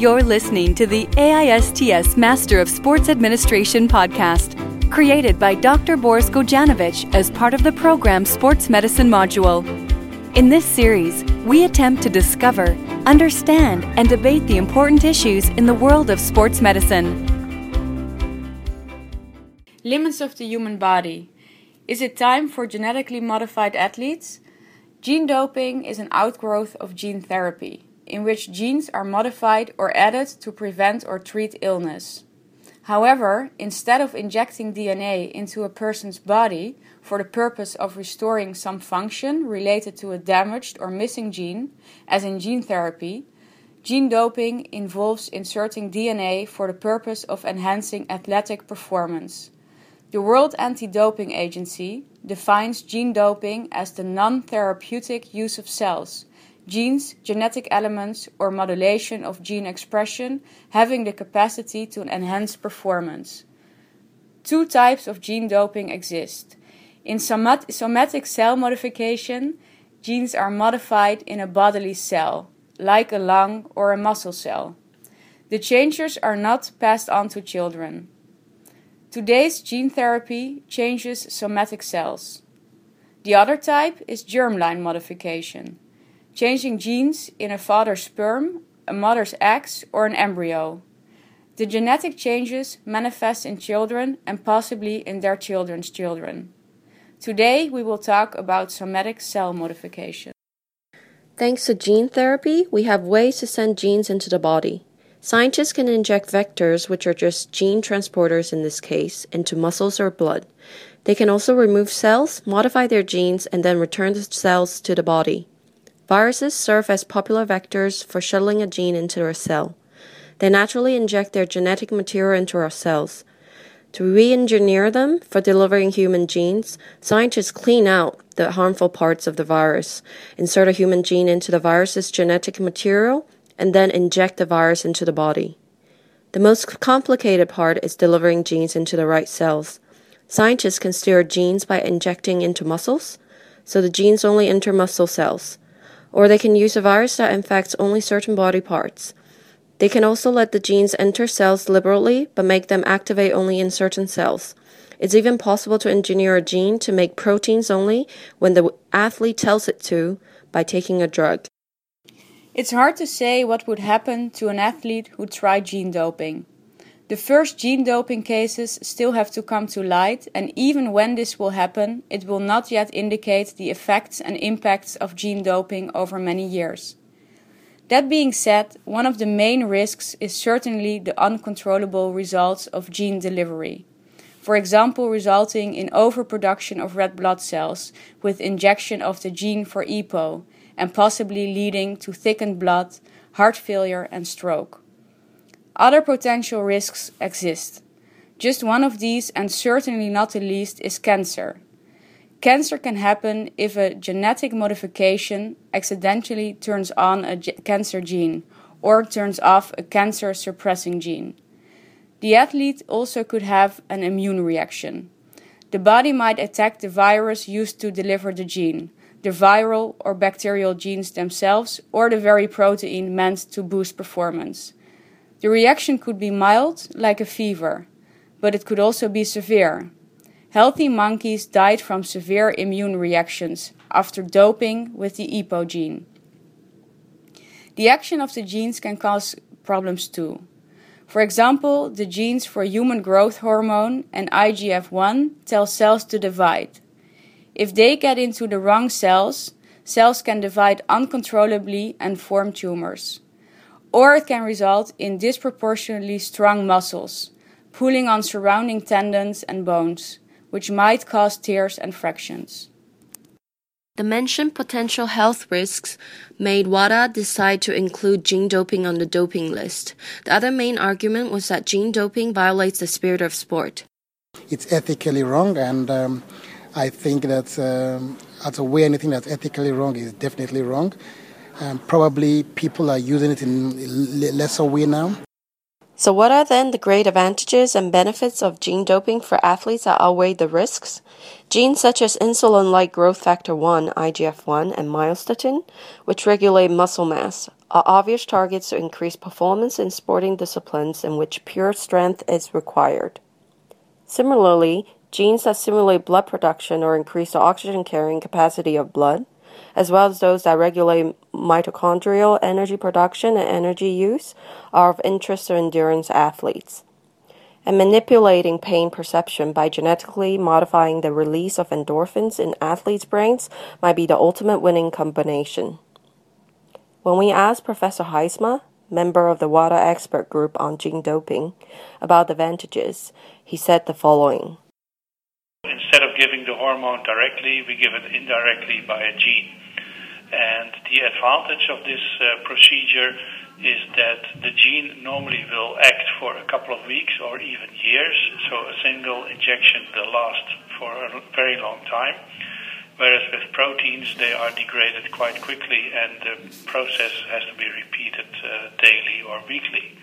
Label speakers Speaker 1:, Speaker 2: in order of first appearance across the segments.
Speaker 1: You're listening to the AISTS Master of Sports Administration podcast, created by Dr. Boris Gojanovic as part of the program Sports Medicine module. In this series, we attempt to discover, understand, and debate the important issues in the world of sports medicine.
Speaker 2: Limits of the human body. Is it time for genetically modified athletes? Gene doping is an outgrowth of gene therapy in which genes are modified or added to prevent or treat illness. However, instead of injecting DNA into a person's body for the purpose of restoring some function related to a damaged or missing gene, as in gene therapy, gene doping involves inserting DNA for the purpose of enhancing athletic performance. The World Anti Doping Agency defines gene doping as the non therapeutic use of cells genes, genetic elements, or modulation of gene expression having the capacity to enhance performance. Two types of gene doping exist. In somat- somatic cell modification, genes are modified in a bodily cell, like a lung or a muscle cell. The changes are not passed on to children. Today's gene therapy changes somatic cells. The other type is germline modification changing genes in a father's sperm, a mother's eggs, or an embryo. The genetic changes manifest in children and possibly in their children's children. Today we will talk about somatic cell modification.
Speaker 3: Thanks to gene therapy, we have ways to send genes into the body. Scientists can inject vectors, which are just gene transporters in this case, into muscles or blood. They can also remove cells, modify their genes, and then return the cells to the body. Viruses serve as popular vectors for shuttling a gene into a cell. They naturally inject their genetic material into our cells. To re engineer them for delivering human genes, scientists clean out the harmful parts of the virus, insert a human gene into the virus's genetic material, and then inject the virus into the body. The most complicated part is delivering genes into the right cells. Scientists can steer genes by injecting into muscles, so the genes only enter muscle cells or they can use a virus that infects only certain body parts. They can also let the genes enter cells liberally, but make them activate only in certain cells. It's even possible to engineer a gene to make proteins only when the athlete tells it to by taking a drug.
Speaker 2: It's hard to say what would happen to an athlete who tried gene doping. The first gene doping cases still have to come to light, and even when this will happen, it will not yet indicate the effects and impacts of gene doping over many years. That being said, one of the main risks is certainly the uncontrollable results of gene delivery. For example, resulting in overproduction of red blood cells with injection of the gene for EPO, and possibly leading to thickened blood, heart failure, and stroke. Other potential risks exist. Just one of these, and certainly not the least, is cancer. Cancer can happen if a genetic modification accidentally turns on a cancer gene or turns off a cancer suppressing gene. The athlete also could have an immune reaction. The body might attack the virus used to deliver the gene, the viral or bacterial genes themselves, or the very protein meant to boost performance. The reaction could be mild, like a fever, but it could also be severe. Healthy monkeys died from severe immune reactions after doping with the EPO gene. The action of the genes can cause problems too. For example, the genes for human growth hormone and IGF 1 tell cells to divide. If they get into the wrong cells, cells can divide uncontrollably and form tumors or it can result in disproportionately strong muscles, pulling on surrounding tendons and bones, which might cause tears and fractures.
Speaker 3: The mentioned potential health risks made WADA decide to include gene doping on the doping list. The other main argument was that gene doping violates the spirit of sport.
Speaker 4: It's ethically wrong, and um, I think that um, as a way anything that's ethically wrong is definitely wrong. Um, probably people are using it in lesser way now.
Speaker 3: So, what are then the great advantages and benefits of gene doping for athletes that outweigh the risks? Genes such as insulin like growth factor 1, IGF 1, and myostatin, which regulate muscle mass, are obvious targets to increase performance in sporting disciplines in which pure strength is required. Similarly, genes that stimulate blood production or increase the oxygen carrying capacity of blood, as well as those that regulate mitochondrial energy production and energy use, are of interest to endurance athletes. And manipulating pain perception by genetically modifying the release of endorphins in athletes' brains might be the ultimate winning combination. When we asked Professor Haisma, member of the WADA expert group on gene doping, about the advantages, he said the following.
Speaker 5: Instead of giving the hormone directly, we give it indirectly by a gene. And the advantage of this uh, procedure is that the gene normally will act for a couple of weeks or even years, so a single injection will last for a very long time. Whereas with proteins, they are degraded quite quickly, and the process has to be repeated uh, daily or weekly.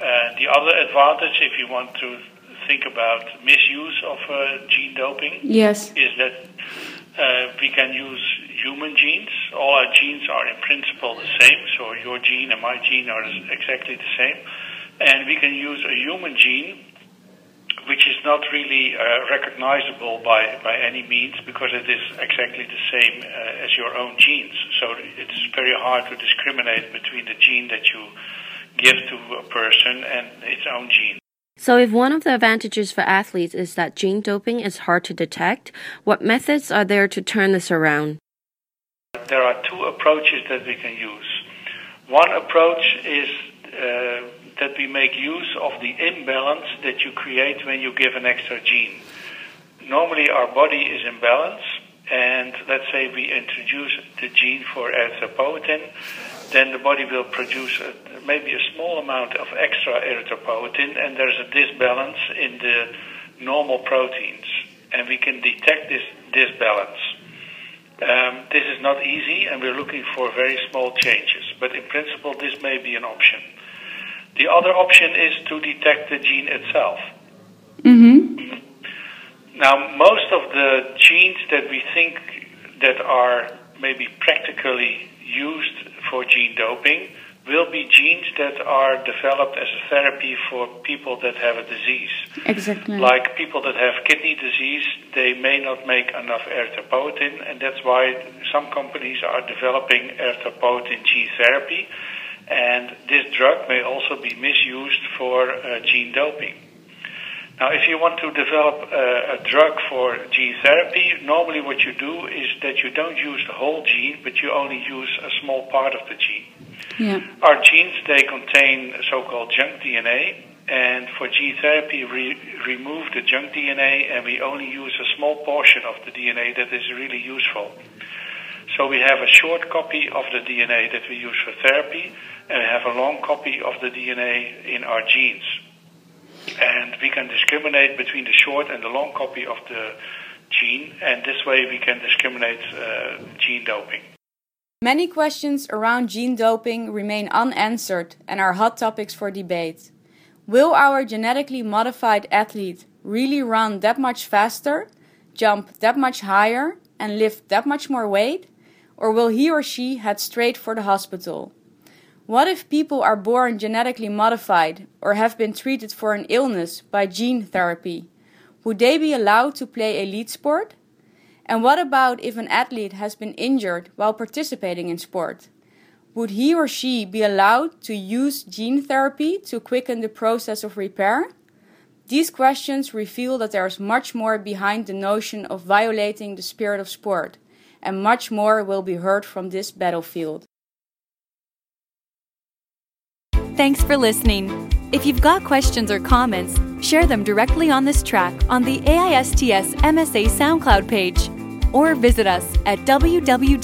Speaker 5: Uh, the other advantage, if you want to think about misuse of uh, gene doping,
Speaker 2: yes,
Speaker 5: is that uh, we can use human genes. All our genes are in principle the same, so your gene and my gene are exactly the same, and we can use a human gene which is not really uh, recognizable by, by any means because it is exactly the same uh, as your own genes. So it's very hard to discriminate between the gene that you give to a person and its own gene.
Speaker 3: So, if one of the advantages for athletes is that gene doping is hard to detect, what methods are there to turn this around?
Speaker 5: There are two approaches that we can use. One approach is uh, that we make use of the imbalance that you create when you give an extra gene. Normally, our body is in balance, and let's say we introduce the gene for erythropoietin, then the body will produce a, maybe a small amount of extra erythropoietin, and there's a disbalance in the normal proteins, and we can detect this disbalance. Um, this is not easy, and we're looking for very small changes, but in principle, this may be an option. The other option is to detect the gene itself.
Speaker 2: Mm-hmm.
Speaker 5: Now, most of the genes that we think that are maybe practically used for gene doping will be genes that are developed as a therapy for people that have a disease.
Speaker 2: Exactly.
Speaker 5: Like people that have kidney disease, they may not make enough erythropoietin, and that's why some companies are developing erythropoietin gene therapy and this drug may also be misused for uh, gene doping. Now, if you want to develop a, a drug for gene therapy, normally what you do is that you don't use the whole gene, but you only use a small part of the gene.
Speaker 2: Yeah.
Speaker 5: Our genes, they contain so-called junk DNA, and for gene therapy, we remove the junk DNA and we only use a small portion of the DNA that is really useful. So we have a short copy of the DNA that we use for therapy, and we have a long copy of the DNA in our genes. And we can discriminate between the short and the long copy of the gene, and this way we can discriminate uh, gene doping.
Speaker 2: Many questions around gene doping remain unanswered and are hot topics for debate. Will our genetically modified athlete really run that much faster, jump that much higher, and lift that much more weight? Or will he or she head straight for the hospital? What if people are born genetically modified or have been treated for an illness by gene therapy? Would they be allowed to play elite sport? And what about if an athlete has been injured while participating in sport? Would he or she be allowed to use gene therapy to quicken the process of repair? These questions reveal that there is much more behind the notion of violating the spirit of sport, and much more will be heard from this battlefield.
Speaker 1: Thanks for listening. If you've got questions or comments, share them directly on this track on the AISTS MSA SoundCloud page or visit us at www.aists.org.